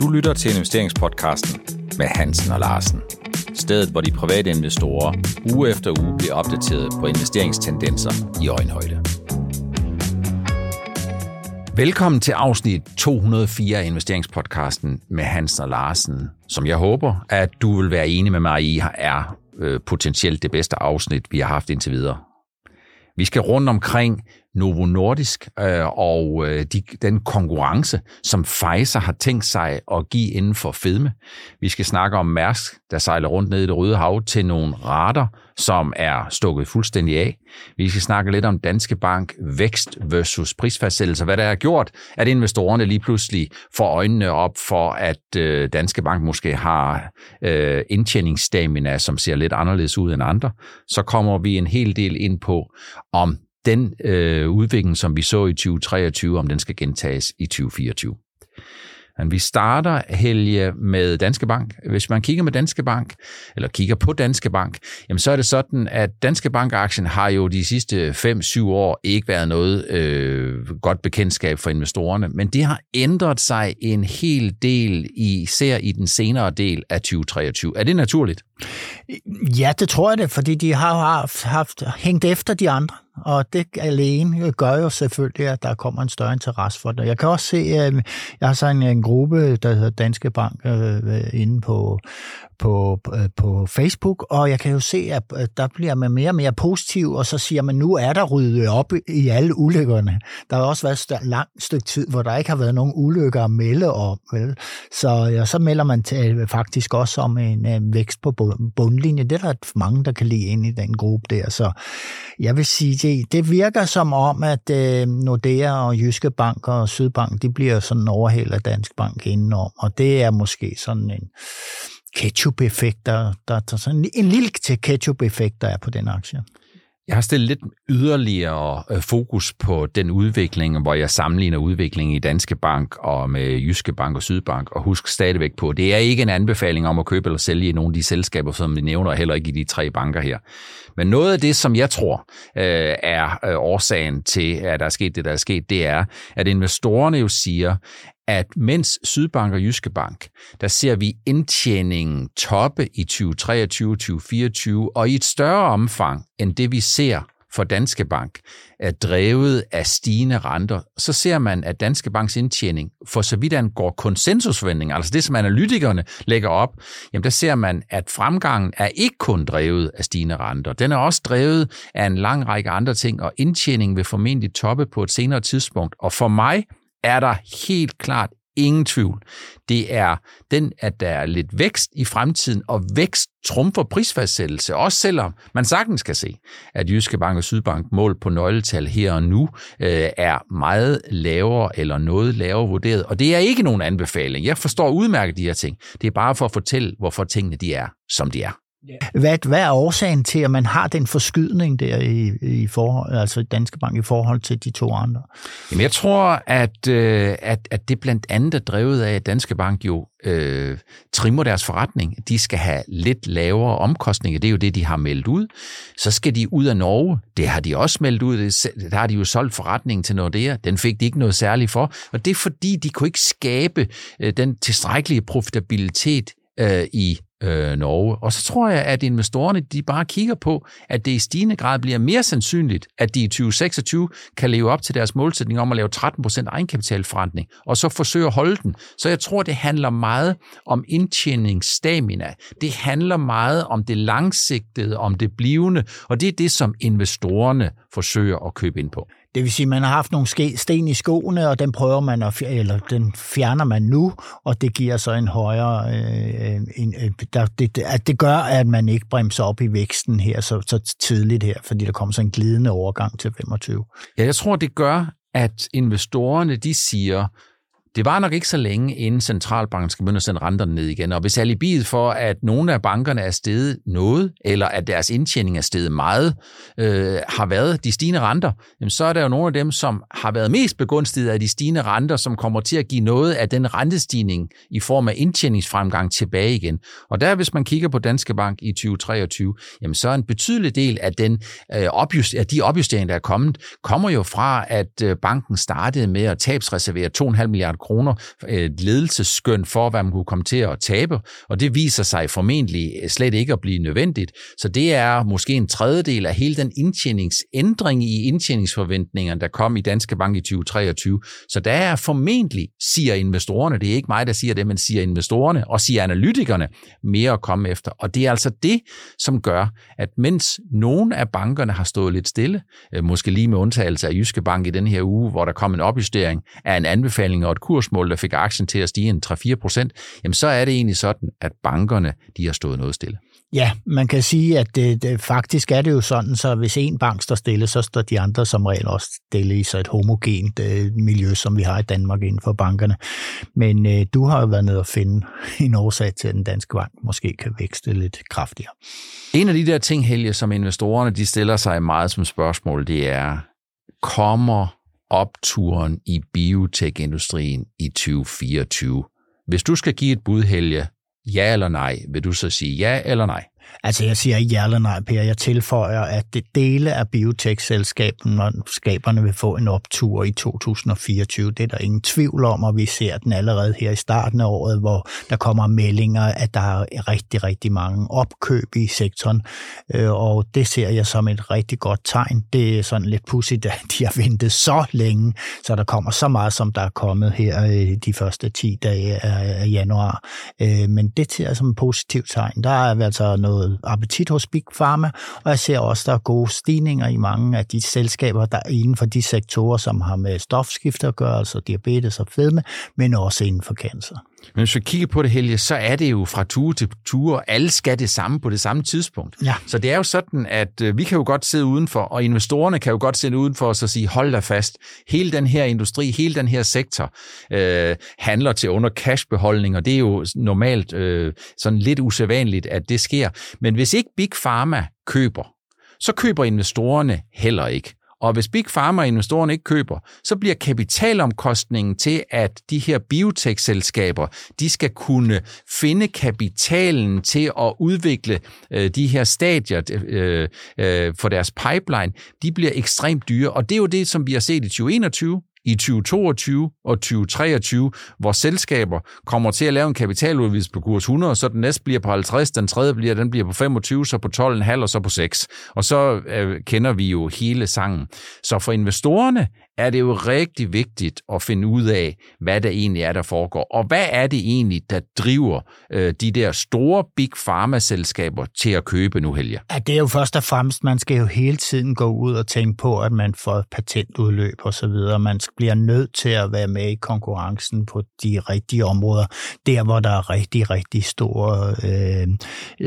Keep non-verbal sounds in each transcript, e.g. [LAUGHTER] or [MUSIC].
Du lytter til investeringspodcasten med Hansen og Larsen. Stedet, hvor de private investorer uge efter uge bliver opdateret på investeringstendenser i øjenhøjde. Velkommen til afsnit 204 af investeringspodcasten med Hansen og Larsen, som jeg håber, at du vil være enig med mig i, er øh, potentielt det bedste afsnit, vi har haft indtil videre. Vi skal rundt omkring Novo Nordisk øh, og øh, de, den konkurrence, som Pfizer har tænkt sig at give inden for fedme. Vi skal snakke om Mærsk, der sejler rundt ned i det røde hav til nogle rater, som er stukket fuldstændig af. Vi skal snakke lidt om Danske Bank vækst versus prisfastsættelse. Hvad der er gjort, at investorerne lige pludselig får øjnene op for, at øh, Danske Bank måske har øh, indtjeningsstamina, som ser lidt anderledes ud end andre. Så kommer vi en hel del ind på, om den øh, udvikling, som vi så i 2023, om den skal gentages i 2024. Men vi starter, Helge, med Danske Bank. Hvis man kigger med Danske Bank, eller kigger på Danske Bank, jamen så er det sådan, at Danske Bank-aktien har jo de sidste 5-7 år ikke været noget øh, godt bekendtskab for investorerne, men det har ændret sig en hel del, især i den senere del af 2023. Er det naturligt? Ja, det tror jeg det, fordi de har haft, haft hængt efter de andre og det alene gør jo selvfølgelig, at der kommer en større interesse for det. Jeg kan også se, at jeg har sådan en gruppe, der hedder Danske Bank, øh, øh inde på, på, øh, på Facebook, og jeg kan jo se, at øh, der bliver man mere og mere positiv, og så siger man, nu er der ryddet op i alle ulykkerne. Der har også været et langt stykke tid, hvor der ikke har været nogen ulykker at melde om. Vel? Så, ja, så melder man til, øh, faktisk også om en, en vækst på bundlinje. Det er der mange, der kan lide ind i den gruppe der. Så jeg vil sige, det, det virker som om, at øh, Nordea og Jyske Bank og Sydbank, de bliver sådan overhældet af Dansk Bank indenom, og det er måske sådan en ketchup-effekt, der, der, der sådan en lille ketchup-effekt, der er på den aktie. Jeg har stillet lidt yderligere øh, fokus på den udvikling, hvor jeg sammenligner udviklingen i Danske Bank og med Jyske Bank og Sydbank, og husk stadigvæk på, det er ikke en anbefaling om at købe eller sælge i nogle af de selskaber, som vi nævner, heller ikke i de tre banker her. Men noget af det, som jeg tror øh, er øh, årsagen til, at der er sket det, der er sket, det er, at investorerne jo siger, at mens Sydbank og Jyske Bank, der ser vi indtjeningen toppe i 2023-2024, og i et større omfang end det, vi ser for Danske Bank, er drevet af stigende renter, så ser man, at Danske Banks indtjening, for så vidt angår konsensusforventninger, altså det, som analytikerne lægger op, jamen der ser man, at fremgangen er ikke kun drevet af stigende renter. Den er også drevet af en lang række andre ting, og indtjeningen vil formentlig toppe på et senere tidspunkt. Og for mig er der helt klart ingen tvivl. Det er den, at der er lidt vækst i fremtiden, og vækst trumfer prisfastsættelse, også selvom man sagtens kan se, at Jyske Bank og Sydbank mål på nøgletal her og nu øh, er meget lavere eller noget lavere vurderet. Og det er ikke nogen anbefaling. Jeg forstår udmærket de her ting. Det er bare for at fortælle, hvorfor tingene de er, som de er. Hvad, hvad er årsagen til, at man har den forskydning der i, i forhold, altså Danske Bank i forhold til de to andre? Jamen jeg tror, at, øh, at, at det blandt andet er drevet af, at Danske Bank jo øh, trimmer deres forretning. De skal have lidt lavere omkostninger. Det er jo det, de har meldt ud. Så skal de ud af Norge. Det har de også meldt ud. Der har de jo solgt forretningen til Nordea. Den fik de ikke noget særligt for. Og det er fordi, de kunne ikke skabe øh, den tilstrækkelige profitabilitet øh, i øh, Norge. Og så tror jeg, at investorerne de bare kigger på, at det i stigende grad bliver mere sandsynligt, at de i 2026 kan leve op til deres målsætning om at lave 13% egenkapitalforretning, og så forsøge at holde den. Så jeg tror, det handler meget om indtjeningsstamina. Det handler meget om det langsigtede, om det blivende, og det er det, som investorerne forsøger at købe ind på. Det vil sige, at man har haft nogle sten i skoene, og den prøver man at, eller den fjerner man nu, og det giver så en højere, øh, en, øh, der, det, at det gør, at man ikke bremser op i væksten her så, så tidligt her, fordi der kommer så en glidende overgang til 25. Ja, jeg tror, det gør, at investorerne de siger, det var nok ikke så længe, inden centralbanken skal begynde at sende renterne ned igen. Og hvis alibiet for, at nogle af bankerne er steget noget, eller at deres indtjening er steget meget, øh, har været de stigende renter, jamen så er der jo nogle af dem, som har været mest begunstiget af de stigende renter, som kommer til at give noget af den rentestigning i form af indtjeningsfremgang tilbage igen. Og der, hvis man kigger på Danske Bank i 2023, jamen så er en betydelig del af, den, øh, opjust, af de opjusteringer, der er kommet, kommer jo fra, at øh, banken startede med at tabsreservere 2,5 milliarder kroner, øh, et ledelsesskøn for, hvad man kunne komme til at tabe, og det viser sig formentlig øh, slet ikke at blive nødvendigt. Så det er måske en tredjedel af hele den indtjeningsændring i indtjeningsforventningerne, der kom i Danske Bank i 2023. Så der er formentlig, siger investorerne, det er ikke mig, der siger det, men siger investorerne og siger analytikerne, mere at komme efter. Og det er altså det, som gør, at mens nogle af bankerne har stået lidt stille, øh, måske lige med undtagelse af Jyske Bank i den her uge, hvor der kom en opjustering af en anbefaling og et kursmål, der fik aktien til at stige en 3-4 procent, jamen så er det egentlig sådan, at bankerne de har stået noget stille. Ja, man kan sige, at det, det, faktisk er det jo sådan, så hvis en bank står stille, så står de andre som regel også stille i så et homogent øh, miljø, som vi har i Danmark inden for bankerne. Men øh, du har jo været nede og finde en årsag til, at den danske bank måske kan vækste lidt kraftigere. En af de der ting, Helge, som investorerne de stiller sig meget som spørgsmål, det er, kommer opturen i biotekindustrien i 2024? Hvis du skal give et bud, Helge, ja eller nej, vil du så sige ja eller nej? Altså jeg siger ikke ja eller nej, Per. Jeg tilføjer, at det dele af biotech-selskaberne vil få en optur i 2024. Det er der ingen tvivl om, og vi ser den allerede her i starten af året, hvor der kommer meldinger, at der er rigtig, rigtig mange opkøb i sektoren. Øh, og det ser jeg som et rigtig godt tegn. Det er sådan lidt pudsigt, at de har ventet så længe, så der kommer så meget, som der er kommet her øh, de første 10 dage af januar. Øh, men det ser jeg som et positivt tegn. Der er altså noget noget appetit hos Big Pharma, og jeg ser også, der er gode stigninger i mange af de selskaber, der er inden for de sektorer, som har med stofskifte at gøre, altså diabetes og fedme, men også inden for cancer. Men hvis vi kigger på det, Helge, så er det jo fra ture til ture. Alle skal det samme på det samme tidspunkt. Ja. Så det er jo sådan, at øh, vi kan jo godt sidde udenfor, og investorerne kan jo godt sidde udenfor og så sige, hold da fast, hele den her industri, hele den her sektor øh, handler til under cashbeholdning, og det er jo normalt øh, sådan lidt usædvanligt, at det sker. Men hvis ikke Big Pharma køber, så køber investorerne heller ikke. Og hvis Big Pharma investorerne ikke køber, så bliver kapitalomkostningen til, at de her biotech-selskaber, de skal kunne finde kapitalen til at udvikle øh, de her stadier øh, øh, for deres pipeline, de bliver ekstremt dyre. Og det er jo det, som vi har set i 2021, i 2022 og 2023, hvor selskaber kommer til at lave en kapitaludvidelse på kurs 100, så den næste bliver på 50, den tredje bliver, den bliver på 25, så på 12,5 og så på 6. Og så øh, kender vi jo hele sangen. Så for investorerne er det jo rigtig vigtigt at finde ud af, hvad der egentlig er, der foregår. Og hvad er det egentlig, der driver øh, de der store big pharma-selskaber til at købe nu, Helge? Ja, det er jo først og fremmest, man skal jo hele tiden gå ud og tænke på, at man får patentudløb og så videre. Man bliver nødt til at være med i konkurrencen på de rigtige områder. Der, hvor der er rigtig, rigtig store, øh,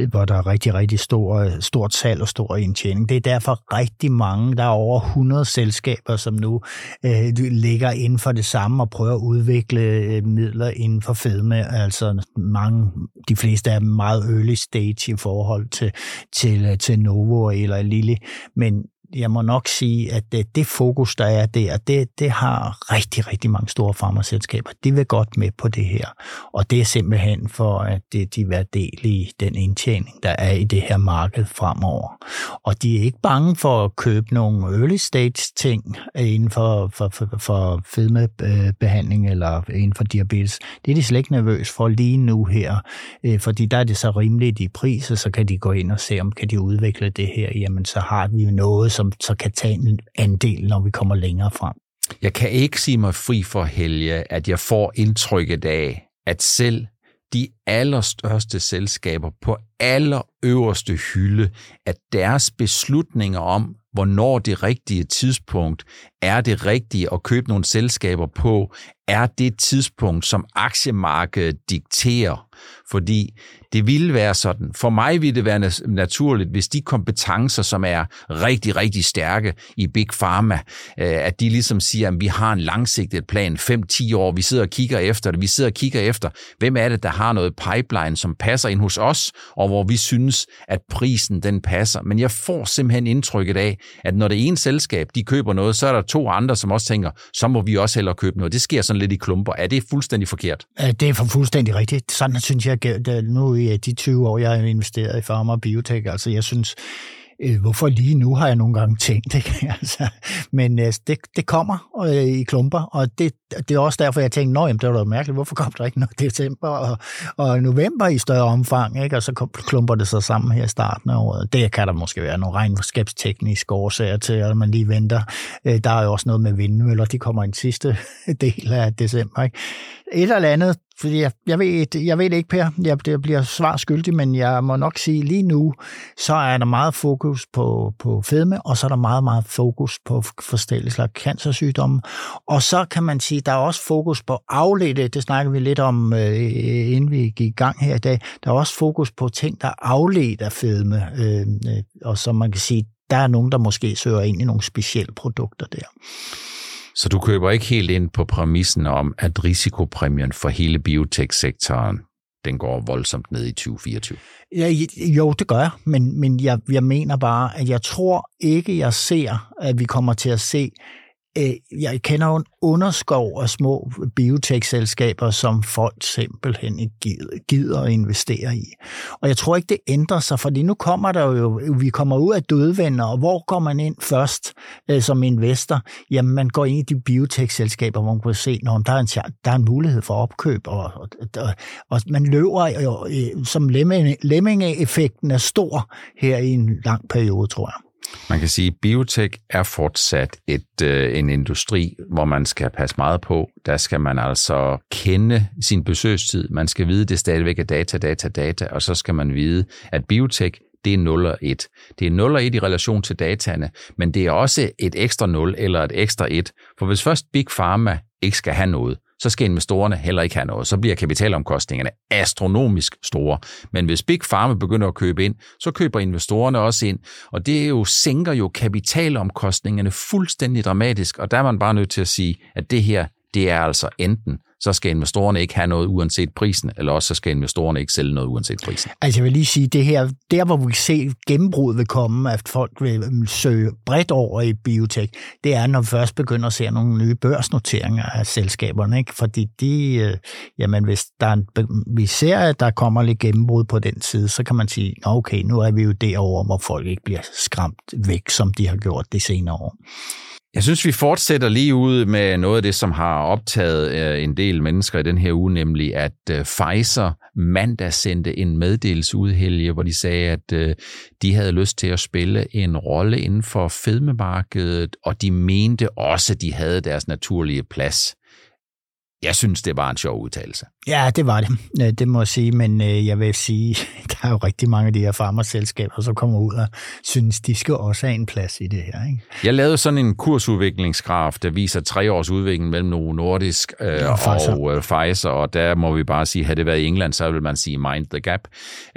hvor der er rigtig, rigtig store, stort salg og stor indtjening. Det er derfor rigtig mange, der er over 100 selskaber, som nu øh, ligger inden for det samme og prøver at udvikle øh, midler inden for fedme. Altså mange, de fleste er meget early stage i forhold til, til, øh, til Novo eller Lilly, men jeg må nok sige, at det, det fokus, der er der, det, det har rigtig, rigtig mange store farmaselskaber. De vil godt med på det her. Og det er simpelthen for, at det, de vil del i den indtjening, der er i det her marked fremover. Og de er ikke bange for at købe nogle early stage ting inden for, for, for, for fedmebehandling eller inden for diabetes. Det er de slet ikke nervøs for lige nu her, øh, fordi der er det så rimeligt i pris, og så kan de gå ind og se, om kan de udvikle det her. Jamen, så har vi noget, som så kan tage en andel, når vi kommer længere frem. Jeg kan ikke sige mig fri for Helge, at jeg får indtrykket af, at selv de allerstørste selskaber på allerøverste hylde, at deres beslutninger om, hvornår det rigtige tidspunkt er det rigtige at købe nogle selskaber på, er det tidspunkt, som aktiemarkedet dikterer. Fordi det ville være sådan. For mig ville det være naturligt, hvis de kompetencer, som er rigtig, rigtig stærke i Big Pharma, øh, at de ligesom siger, at vi har en langsigtet plan, 5-10 år, vi sidder og kigger efter det, vi sidder og kigger efter, hvem er det, der har noget pipeline, som passer ind hos os, og hvor vi synes, at prisen den passer. Men jeg får simpelthen indtrykket af, at når det ene selskab, de køber noget, så er der to andre, som også tænker, så må vi også hellere købe noget. Det sker sådan lidt i klumper. Er det fuldstændig forkert? Det er for fuldstændig rigtigt. Sådan synes jeg, nu i øh, de 20 år, jeg har investeret i pharma og biotech, altså jeg synes, øh, hvorfor lige nu, har jeg nogle gange tænkt. Ikke? [LAUGHS] altså, men øh, det, det kommer øh, i klumper, og det, det er også derfor, jeg tænkte, at det var da mærkeligt, hvorfor kom der ikke noget december og, og november i større omfang, ikke? og så klumper det sig sammen her i starten af året. Det kan der måske være nogle regnskabstekniske årsager til, at man lige venter. Øh, der er jo også noget med vindmøller, de kommer i den sidste [LAUGHS] del af december. Ikke? Et eller andet fordi jeg, jeg, ved, jeg ved det ikke, Per. Jeg, det bliver svar skyldig, men jeg må nok sige, lige nu, så er der meget fokus på, på fedme, og så er der meget, meget fokus på forskellige slags cancersygdomme. Og så kan man sige, der er også fokus på afledte, det snakker vi lidt om, øh, inden vi gik i gang her i dag, der er også fokus på ting, der er afledt af fedme, øh, øh, og så man kan sige, der er nogen, der måske søger ind i nogle specielle produkter der. Så du køber ikke helt ind på præmissen om, at risikopræmien for hele biotech-sektoren den går voldsomt ned i 2024? Ja, jo, det gør jeg, men, men jeg, jeg mener bare, at jeg tror ikke, jeg ser, at vi kommer til at se Øh, jeg kender jo en underskov af små biotech-selskaber, som folk simpelthen ikke gider at investere i. Og jeg tror ikke, det ændrer sig, fordi nu kommer der jo, vi kommer ud af dødvender, og hvor går man ind først øh, som investor? Jamen, man går ind i de biotech-selskaber, hvor man kan se, at der er en, der er en mulighed for opkøb, og, og, og, og man løber, jo, øh, som lemming-effekten er stor her i en lang periode, tror jeg. Man kan sige, at biotech er fortsat et, øh, en industri, hvor man skal passe meget på. Der skal man altså kende sin besøgstid. Man skal vide, at det stadigvæk er data, data, data, og så skal man vide, at biotech det er 0 og 1. Det er 0 og 1 i relation til dataene, men det er også et ekstra 0 eller et ekstra 1. For hvis først Big Pharma ikke skal have noget, så skal investorerne heller ikke have noget. Så bliver kapitalomkostningerne astronomisk store. Men hvis Big Pharma begynder at købe ind, så køber investorerne også ind. Og det jo sænker jo kapitalomkostningerne fuldstændig dramatisk. Og der er man bare nødt til at sige, at det her, det er altså enten så skal investorerne ikke have noget uanset prisen, eller også så skal investorerne ikke sælge noget uanset prisen. Altså jeg vil lige sige, det her, der hvor vi kan se gennembrud vil komme, at folk vil øhm, søge bredt over i biotech, det er, når vi først begynder at se nogle nye børsnoteringer af selskaberne, ikke? fordi de, øh, jamen hvis der er en, vi ser, at der kommer lidt gennembrud på den side, så kan man sige, okay, nu er vi jo derovre, hvor folk ikke bliver skræmt væk, som de har gjort det senere år. Jeg synes, vi fortsætter lige ud med noget af det, som har optaget øh, en del mennesker i den her uge, nemlig at øh, Pfizer mandag sendte en meddelelse ud, Helge, hvor de sagde, at øh, de havde lyst til at spille en rolle inden for fedmemarkedet, og de mente også, at de havde deres naturlige plads. Jeg synes, det var en sjov udtalelse. Ja, det var det. Det må jeg sige, men øh, jeg vil sige, [LAUGHS] der er jo rigtig mange af de her farmerselskaber, som kommer ud og synes, de skal også have en plads i det her. Ikke? Jeg lavede sådan en kursudviklingsgraf, der viser tre års udvikling mellem Novo Nordisk øh, ja, Pfizer. og øh, Pfizer, og der må vi bare sige, havde det været i England, så vil man sige mind the gap.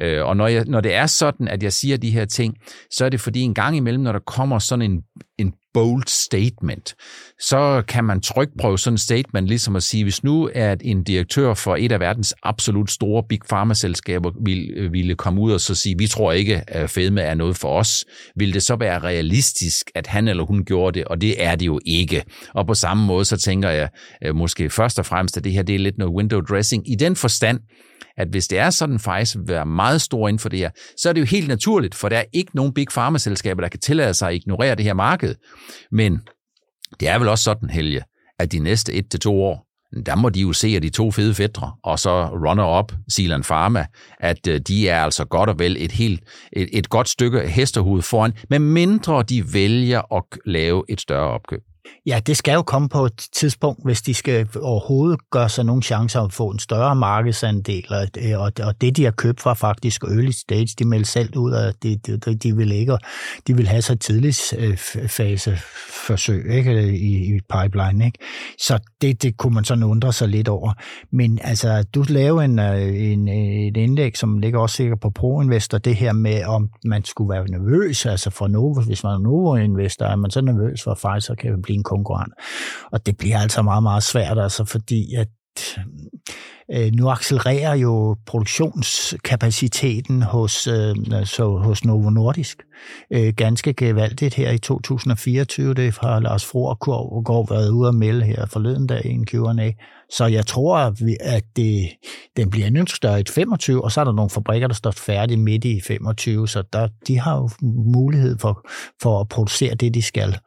Øh, og når, jeg, når det er sådan, at jeg siger de her ting, så er det fordi en gang imellem, når der kommer sådan en, en bold statement, så kan man trykprøve sådan en statement, ligesom at sige, hvis nu er en direktør for et af verdens absolut store big pharma-selskaber ville, øh, ville komme ud og så sige, vi tror ikke, at fedme er noget for os, vil det så være realistisk, at han eller hun gjorde det, og det er det jo ikke. Og på samme måde, så tænker jeg øh, måske først og fremmest, at det her det er lidt noget window dressing, i den forstand, at hvis det er sådan faktisk vil være meget stor inden for det her, så er det jo helt naturligt, for der er ikke nogen big pharma-selskaber, der kan tillade sig at ignorere det her marked. Men det er vel også sådan, Helge, at de næste et til to år, der må de jo se, at de to fede fædre, og så runner-up, Silan Pharma, at øh, de er altså godt og vel et, helt, et, et godt stykke hesterhud foran, med mindre de vælger at lave et større opkøb. Ja, det skal jo komme på et tidspunkt, hvis de skal overhovedet gøre sig nogle chancer at få en større markedsandel, øh, og, og det, de har købt fra faktisk early stage, de melder selv ud af, de, de, de vil ikke, de vil have så tidligt øh, fase forsøg ikke, øh, i, i pipeline. Ikke? Så det, det kunne man sådan undre sig lidt over. Men altså, du laver en, en, et indlæg, som ligger også sikkert på ProInvestor, det her med, om man skulle være nervøs, altså for Novo, hvis man er Novo-investor, er man så nervøs for, at Pfizer kan blive en konkurrent. Og det bliver altså meget, meget svært, altså fordi at øh, nu accelererer jo produktionskapaciteten hos, øh, så, hos Novo Nordisk øh, ganske gevaldigt her i 2024. Det har Lars Frohr går været ude og melde her forleden dag i en Q&A. Så jeg tror, at det, den bliver endnu større i 25, og så er der nogle fabrikker, der står færdige midt i 25, så der, de har jo mulighed for, for at producere det, de skal.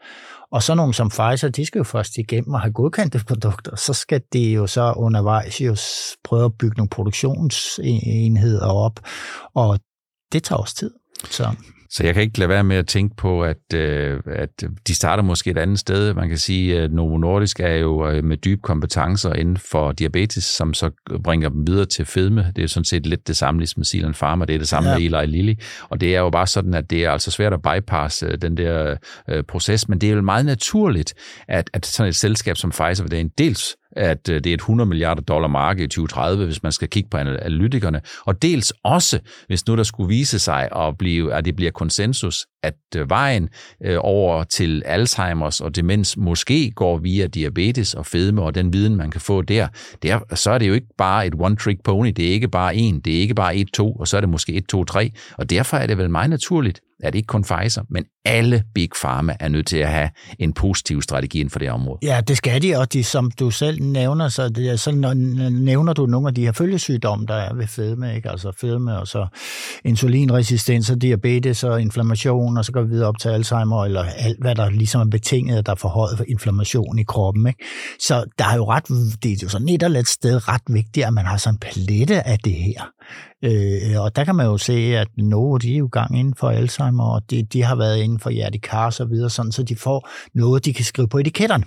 Og så nogle som Pfizer, de skal jo først igennem og have godkendte produkter. Så skal de jo så undervejs jo prøve at bygge nogle produktionsenheder op, og det tager også tid. Så. Så jeg kan ikke lade være med at tænke på, at, øh, at de starter måske et andet sted. Man kan sige, at Novo Nordisk er jo øh, med dybe kompetencer inden for diabetes, som så bringer dem videre til fedme. Det er sådan set lidt det samme, ligesom Zealand Pharma, det er det samme ja. med Eli Lilly. Og det er jo bare sådan, at det er altså svært at bypasse øh, den der øh, proces, men det er jo meget naturligt, at, at sådan et selskab som Pfizer, det er en dels at øh, det er et 100 milliarder dollar marked i 2030, hvis man skal kigge på analytikerne. Og dels også, hvis nu der skulle vise sig, at, blive, at det bliver konsensus, at øh, vejen øh, over til Alzheimer's og demens måske går via diabetes og fedme og den viden, man kan få der, der så er det jo ikke bare et one-trick pony, det er ikke bare en, det er ikke bare et, to, og så er det måske et, to, tre. Og derfor er det vel meget naturligt, er det ikke kun Pfizer, men alle Big Pharma er nødt til at have en positiv strategi inden for det område. Ja, det skal de, og de, som du selv nævner, så, det, så nævner du nogle af de her følgesygdomme, der er ved fedme, ikke? altså fedme og så insulinresistens og diabetes og inflammation, og så går vi videre op til Alzheimer, eller alt, hvad der ligesom er betinget, der er forhøjet for inflammation i kroppen. Ikke? Så der er jo ret, det er jo sådan et eller andet sted ret vigtigt, at man har sådan en palette af det her. Øh, og der kan man jo se, at Novo, de er jo gang inden for Alzheimer, og de, de har været inden for hjertekar og så videre, sådan, så de får noget, de kan skrive på etiketterne.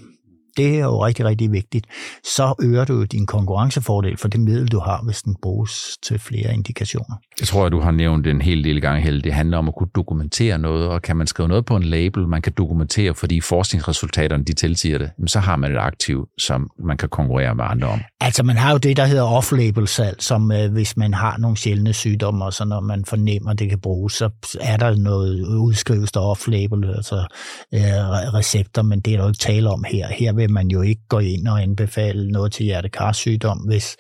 Det er jo rigtig, rigtig vigtigt. Så øger du din konkurrencefordel for det middel, du har, hvis den bruges til flere indikationer. Jeg tror, at du har nævnt en hel del gange, Helle. Det handler om at kunne dokumentere noget, og kan man skrive noget på en label, man kan dokumentere, fordi forskningsresultaterne de tilsiger det, så har man et aktiv, som man kan konkurrere med andre om. Altså, man har jo det, der hedder off-label salg, som øh, hvis man har nogle sjældne sygdomme, og så når man fornemmer, at det kan bruges, så er der noget udskrives der off-label, altså øh, recepter, men det er der jo ikke tale om her. Her vil man jo ikke gå ind og anbefale noget til hjertekarsygdom, hvis,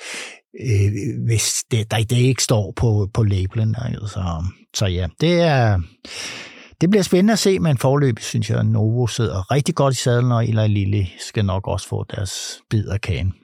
øh, hvis det, der, det ikke står på, på labelen. Altså, så ja, det er... Det bliver spændende at se, men forløb synes jeg, at Novo sidder rigtig godt i sadlen, og Eli Lille skal nok også få deres bid af kagen.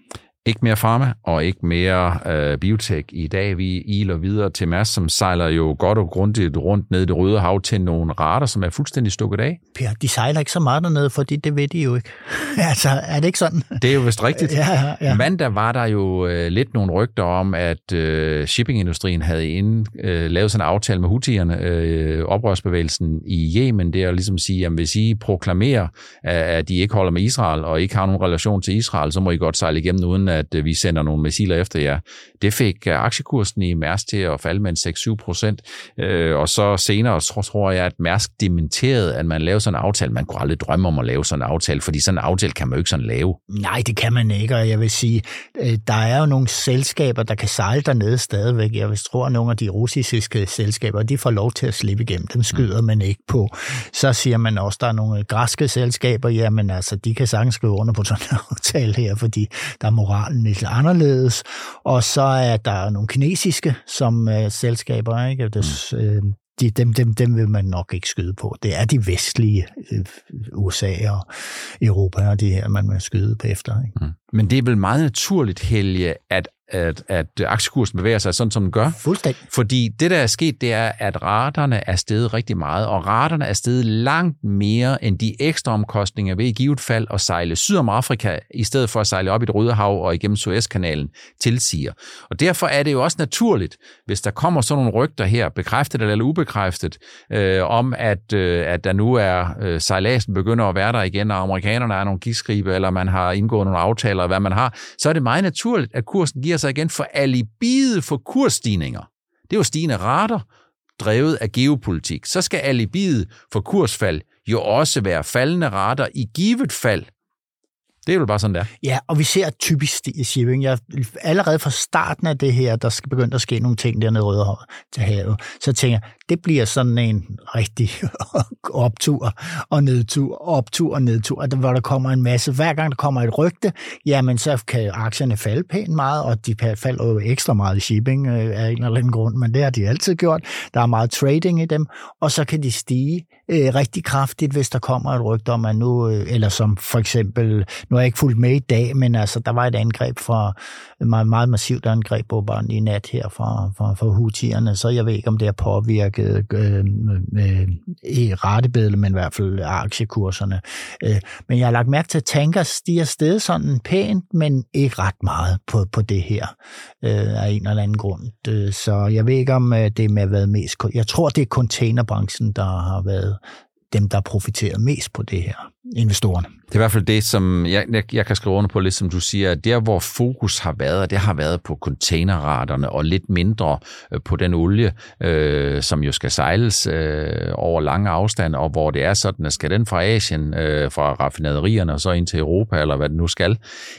Ikke mere farma og ikke mere øh, biotech i dag. Vi iler videre til Mads, som sejler jo godt og grundigt rundt ned i det røde hav til nogle rater, som er fuldstændig stukket af. Per, de sejler ikke så meget dernede, fordi det ved de jo ikke. [LAUGHS] altså, er det ikke sådan? Det er jo vist rigtigt. ja, ja. Mandag var der jo øh, lidt nogle rygter om, at øh, shippingindustrien havde inden, øh, lavet sådan en aftale med Houthierne, øh, oprørsbevægelsen i Yemen, det er at ligesom sige, at hvis I proklamerer, at de ikke holder med Israel, og ikke har nogen relation til Israel, så må I godt sejle igennem, uden at øh, vi sender nogle missiler efter jer. Det fik øh, aktiekursen i Mærsk til at falde med en 6-7 procent, øh, og så senere tror, tror jeg, at Mærsk dementerede, at man lavede sådan en aftale. Man kunne aldrig drømme om at lave sådan en aftale, fordi sådan en aftale kan man jo ikke sådan lave. Nej, det kan man ikke, og jeg vil sige, der er jo nogle selskaber, der kan sejle dernede stadigvæk. Jeg vil tro, at nogle af de russiske selskaber, de får lov til at slippe igennem. Dem skyder man ikke på. Så siger man også, at der er nogle græske selskaber, jamen altså, de kan sagtens skrive under på sådan en [LAUGHS] aftale her, fordi der er moralen lidt anderledes. Og så er der nogle kinesiske som uh, selskaber, ikke? Det, mm. øh, de, dem, dem, dem vil man nok ikke skyde på. Det er de vestlige øh, USA og Europa og det her, man vil skyde på efter. Ikke? Mm. Men det er vel meget naturligt, Helge, at at, at aktiekursen bevæger sig sådan, som den gør. Fuldstændig. Fordi det, der er sket, det er, at raterne er steget rigtig meget, og raterne er steget langt mere end de ekstra omkostninger ved i givet fald at sejle syd om Afrika, i stedet for at sejle op i det Røde Hav og igennem Suezkanalen, tilsiger. Og derfor er det jo også naturligt, hvis der kommer sådan nogle rygter her, bekræftet eller ubekræftet, øh, om at, øh, at der nu er øh, sejladsen begynder at være der igen, og amerikanerne er nogle giskribe, eller man har indgået nogle aftaler, hvad man har, så er det meget naturligt, at kursen giver sig igen for alibiet for kursstigninger. Det er jo stigende rater, drevet af geopolitik. Så skal alibiet for kursfald jo også være faldende rater i givet fald. Det er jo bare sådan, der. Ja, og vi ser typisk i shipping. Jeg, allerede fra starten af det her, der skal begynde at ske nogle ting dernede i Rødehavet til havet, så tænker jeg, det bliver sådan en rigtig [LAUGHS] optur og nedtur, optur og nedtur, hvor der kommer en masse. Hver gang der kommer et rygte, jamen så kan aktierne falde pænt meget, og de falder jo ekstra meget i shipping øh, af en eller anden grund, men det har de altid gjort. Der er meget trading i dem, og så kan de stige øh, rigtig kraftigt, hvis der kommer et rygte om, at nu, øh, eller som for eksempel, nu har jeg ikke fulgt med i dag, men altså, der var et angreb fra, meget, meget massivt angreb på bare i nat her fra, fra, fra Houthierne, så jeg ved ikke, om det har påvirket øh, øh, i rettebedle, men i hvert fald aktiekurserne. Øh, men jeg har lagt mærke til, at tanker stiger sted sådan pænt, men ikke ret meget på, på det her øh, af en eller anden grund. Øh, så jeg ved ikke, om øh, det med at været mest... Jeg tror, det er containerbranchen, der har været dem, der profiterer mest på det her, investorerne. Det er i hvert fald det, som jeg, jeg, jeg kan skrive under på, lidt som du siger, at der, hvor fokus har været, det har været på containerraterne og lidt mindre øh, på den olie, øh, som jo skal sejles øh, over lange afstande, og hvor det er sådan, at skal den fra Asien, øh, fra raffinaderierne og så ind til Europa, eller hvad det nu skal,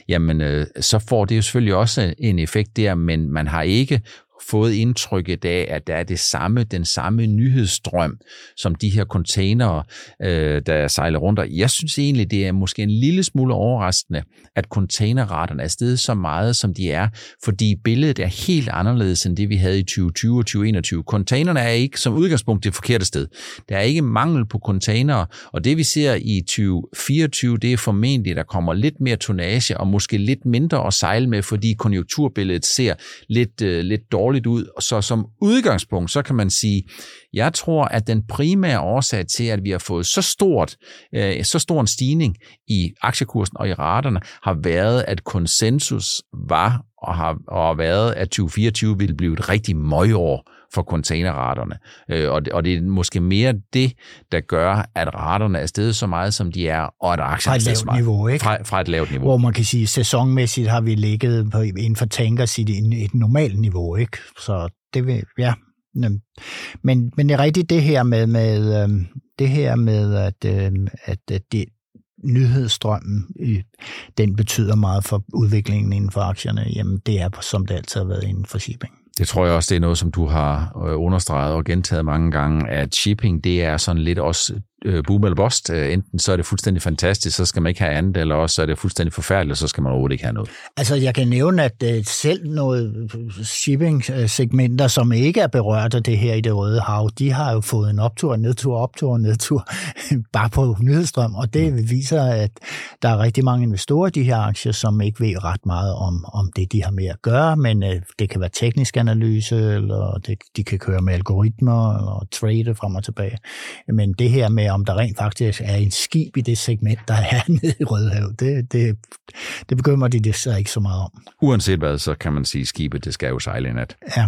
jamen øh, så får det jo selvfølgelig også en effekt der, men man har ikke fået indtrykket af, at der er det samme, den samme nyhedsstrøm, som de her containere, øh, der sejler rundt. Og jeg synes egentlig, det er måske en lille smule overraskende, at containerraterne er steget så meget, som de er, fordi billedet er helt anderledes end det, vi havde i 2020 og 2021. Containerne er ikke som udgangspunkt det forkerte sted. Der er ikke mangel på containere, og det vi ser i 2024, det er formentlig, at der kommer lidt mere tonnage og måske lidt mindre at sejle med, fordi konjunkturbilledet ser lidt, øh, lidt dårligt dårligt ud. Så som udgangspunkt, så kan man sige, jeg tror, at den primære årsag til, at vi har fået så stort, øh, så stor en stigning i aktiekursen og i raterne, har været, at konsensus var og har og været, at 2024 ville blive et rigtig møgår for containerraterne. Øh, og, det, og det er måske mere det, der gør, at raterne er steget så meget, som de er, og at aktierne er steget niveau, ikke? Fra, fra et lavt niveau. Hvor man kan sige, at sæsonmæssigt har vi ligget på, inden for tankers i et, normalt niveau, ikke? Så det vil, ja. Men, men det er rigtigt det her med, med øhm, det her med, at, øhm, at, at det, nyhedsstrømmen, den betyder meget for udviklingen inden for aktierne, jamen det er, som det altid har været inden for shipping. Det tror jeg også, det er noget, som du har øh, understreget og gentaget mange gange, at shipping, det er sådan lidt også øh, boom eller bust. Øh, enten så er det fuldstændig fantastisk, så skal man ikke have andet, eller også så er det fuldstændig forfærdeligt, så skal man overhovedet ikke have noget. Altså jeg kan nævne, at øh, selv noget shipping-segmenter, som ikke er berørt af det her i det Røde Hav, de har jo fået en optur, nedtur, optur, nedtur, [LAUGHS] bare på nyhedsstrøm, og det mm. viser, at der er rigtig mange investorer i de her aktier, som ikke ved ret meget om, om det, de har med at gøre, men øh, det kan være teknisk analyse, eller det, de kan køre med algoritmer, eller trade frem og tilbage. Men det her med om der rent faktisk er en skib i det segment, der er [LAUGHS] nede i Rødehav. Det, det, det begynder de det så ikke så meget om. Uanset hvad, så kan man sige, at skibet det skal jo sejle i nat. Ja.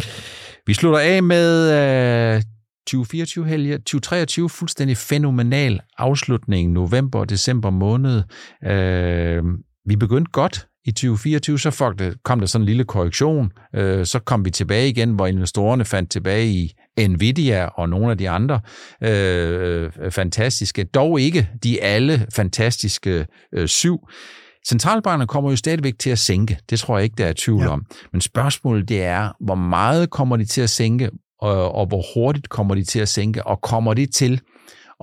Vi slutter af med uh, 2024 helge, 2023 fuldstændig fænomenal afslutning, november og december måned. Uh, vi begyndte godt i 2024, så kom der sådan en lille korrektion. Øh, så kom vi tilbage igen, hvor investorerne fandt tilbage i Nvidia og nogle af de andre øh, fantastiske, dog ikke de alle fantastiske øh, syv. Centralbankerne kommer jo stadigvæk til at sænke, det tror jeg ikke, der er tvivl ja. om. Men spørgsmålet det er, hvor meget kommer de til at sænke, og, og hvor hurtigt kommer de til at sænke, og kommer de til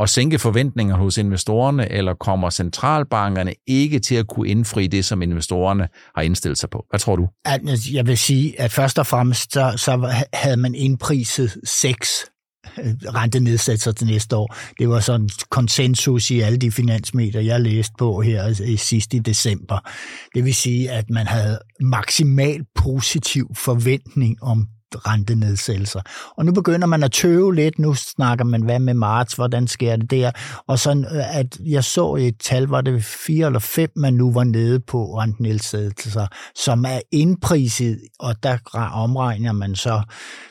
at sænke forventninger hos investorerne, eller kommer centralbankerne ikke til at kunne indfri det, som investorerne har indstillet sig på? Hvad tror du? Altså, jeg vil sige, at først og fremmest så, så havde man indpriset seks øh, rentenedsættelser til næste år. Det var sådan konsensus i alle de finansmeter, jeg læste på her i sidst i december. Det vil sige, at man havde maksimal positiv forventning om rentenedsættelser. Og nu begynder man at tøve lidt, nu snakker man, hvad med marts, hvordan sker det der? Og sådan, øh, at jeg så et tal, var det fire eller fem, man nu var nede på rentenedsættelser, som er indpriset, og der omregner man så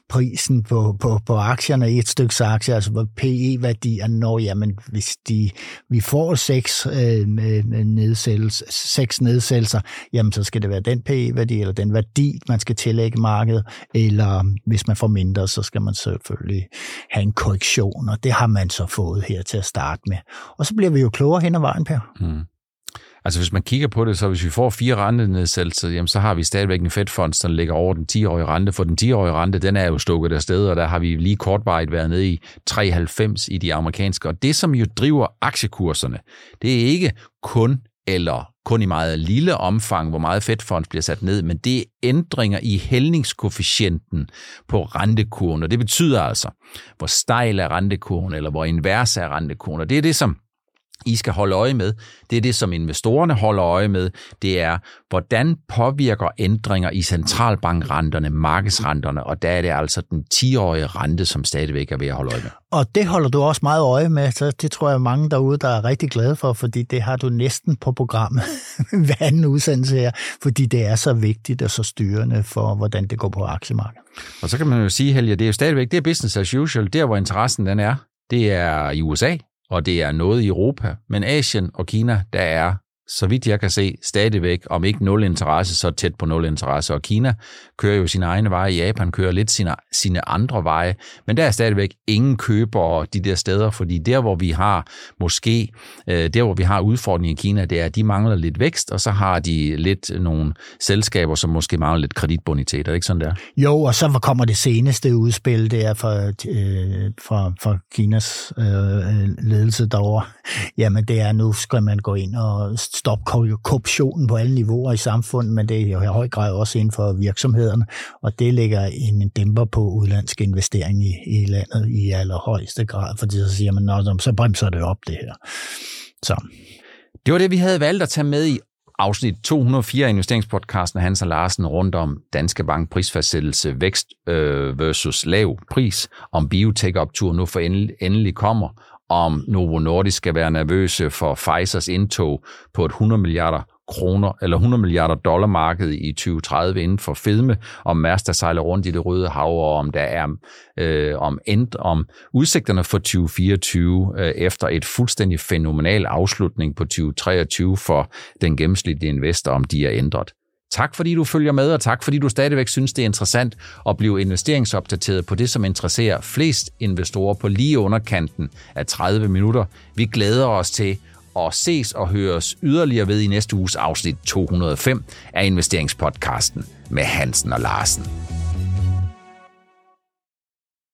prisen på, på, på aktierne i et stykke aktier, altså på PE-værdierne, når jamen, hvis de, vi får seks, øh, med nedsættelse, seks nedsættelser, jamen så skal det være den PE-værdi, eller den værdi, man skal tillægge markedet, eller hvis man får mindre, så skal man selvfølgelig have en korrektion, og det har man så fået her til at starte med. Og så bliver vi jo klogere hen ad vejen, Per. Mm. Altså hvis man kigger på det, så hvis vi får fire rentenedsættelser, jamen så har vi stadigvæk en fedtfond, der ligger over den 10-årige rente. For den 10-årige rente, den er jo stukket afsted, og der har vi lige kortvarigt været nede i 93 i de amerikanske. Og det, som jo driver aktiekurserne, det er ikke kun eller kun i meget lille omfang, hvor meget fedtfonds bliver sat ned, men det er ændringer i hældningskoefficienten på rentekurven, og det betyder altså, hvor stejl er rentekurven, eller hvor invers er rentekurven, og det er det, som i skal holde øje med, det er det, som investorerne holder øje med, det er, hvordan påvirker ændringer i centralbankrenterne, markedsrenterne, og der er det altså den 10-årige rente, som stadigvæk er ved at holde øje med. Og det holder du også meget øje med, så det tror jeg mange derude, der er rigtig glade for, fordi det har du næsten på programmet [LAUGHS] hver anden udsendelse her, fordi det er så vigtigt og så styrende for, hvordan det går på aktiemarkedet. Og så kan man jo sige, Helge, det er jo stadigvæk, det er business as usual, der hvor interessen den er, det er i USA, og det er noget i Europa. Men Asien og Kina, der er så vidt jeg kan se, stadigvæk, om ikke nul interesse, så tæt på nul interesse. Og Kina kører jo sine egne veje, Japan kører lidt sine, sine andre veje, men der er stadigvæk ingen købere de der steder, fordi der, hvor vi har måske, øh, der hvor vi har udfordringen i Kina, det er, at de mangler lidt vækst, og så har de lidt nogle selskaber, som måske mangler lidt kreditbonitet. Er det ikke sådan der? Jo, og så kommer det seneste udspil det er fra, øh, fra, fra Kinas øh, øh, ledelse derovre. Jamen det er, nu skal man gå ind og stoppe korruptionen på alle niveauer i samfundet, men det er jo i høj grad også inden for virksomhederne, og det lægger en dæmper på udlandske investering i, i landet i allerhøjeste grad, fordi så siger man, så bremser det op det her. Så. Det var det, vi havde valgt at tage med i afsnit 204 af investeringspodcasten Hans og Larsen rundt om Danske Bank prisfastsættelse, vækst øh, versus lav pris, om biotech-optur nu for endelig, endelig kommer, om Novo Nordisk skal være nervøse for Pfizers indtog på et 100 milliarder kroner, eller 100 milliarder dollar marked i 2030 inden for fedme, om Mærsk, der sejler rundt i det røde hav, og om der er øh, om, end, om udsigterne for 2024 øh, efter et fuldstændig fænomenal afslutning på 2023 for den gennemsnitlige investor, om de er ændret. Tak fordi du følger med, og tak fordi du stadigvæk synes, det er interessant at blive investeringsopdateret på det, som interesserer flest investorer på lige underkanten af 30 minutter. Vi glæder os til at ses og høres yderligere ved i næste uges afsnit 205 af investeringspodcasten med Hansen og Larsen.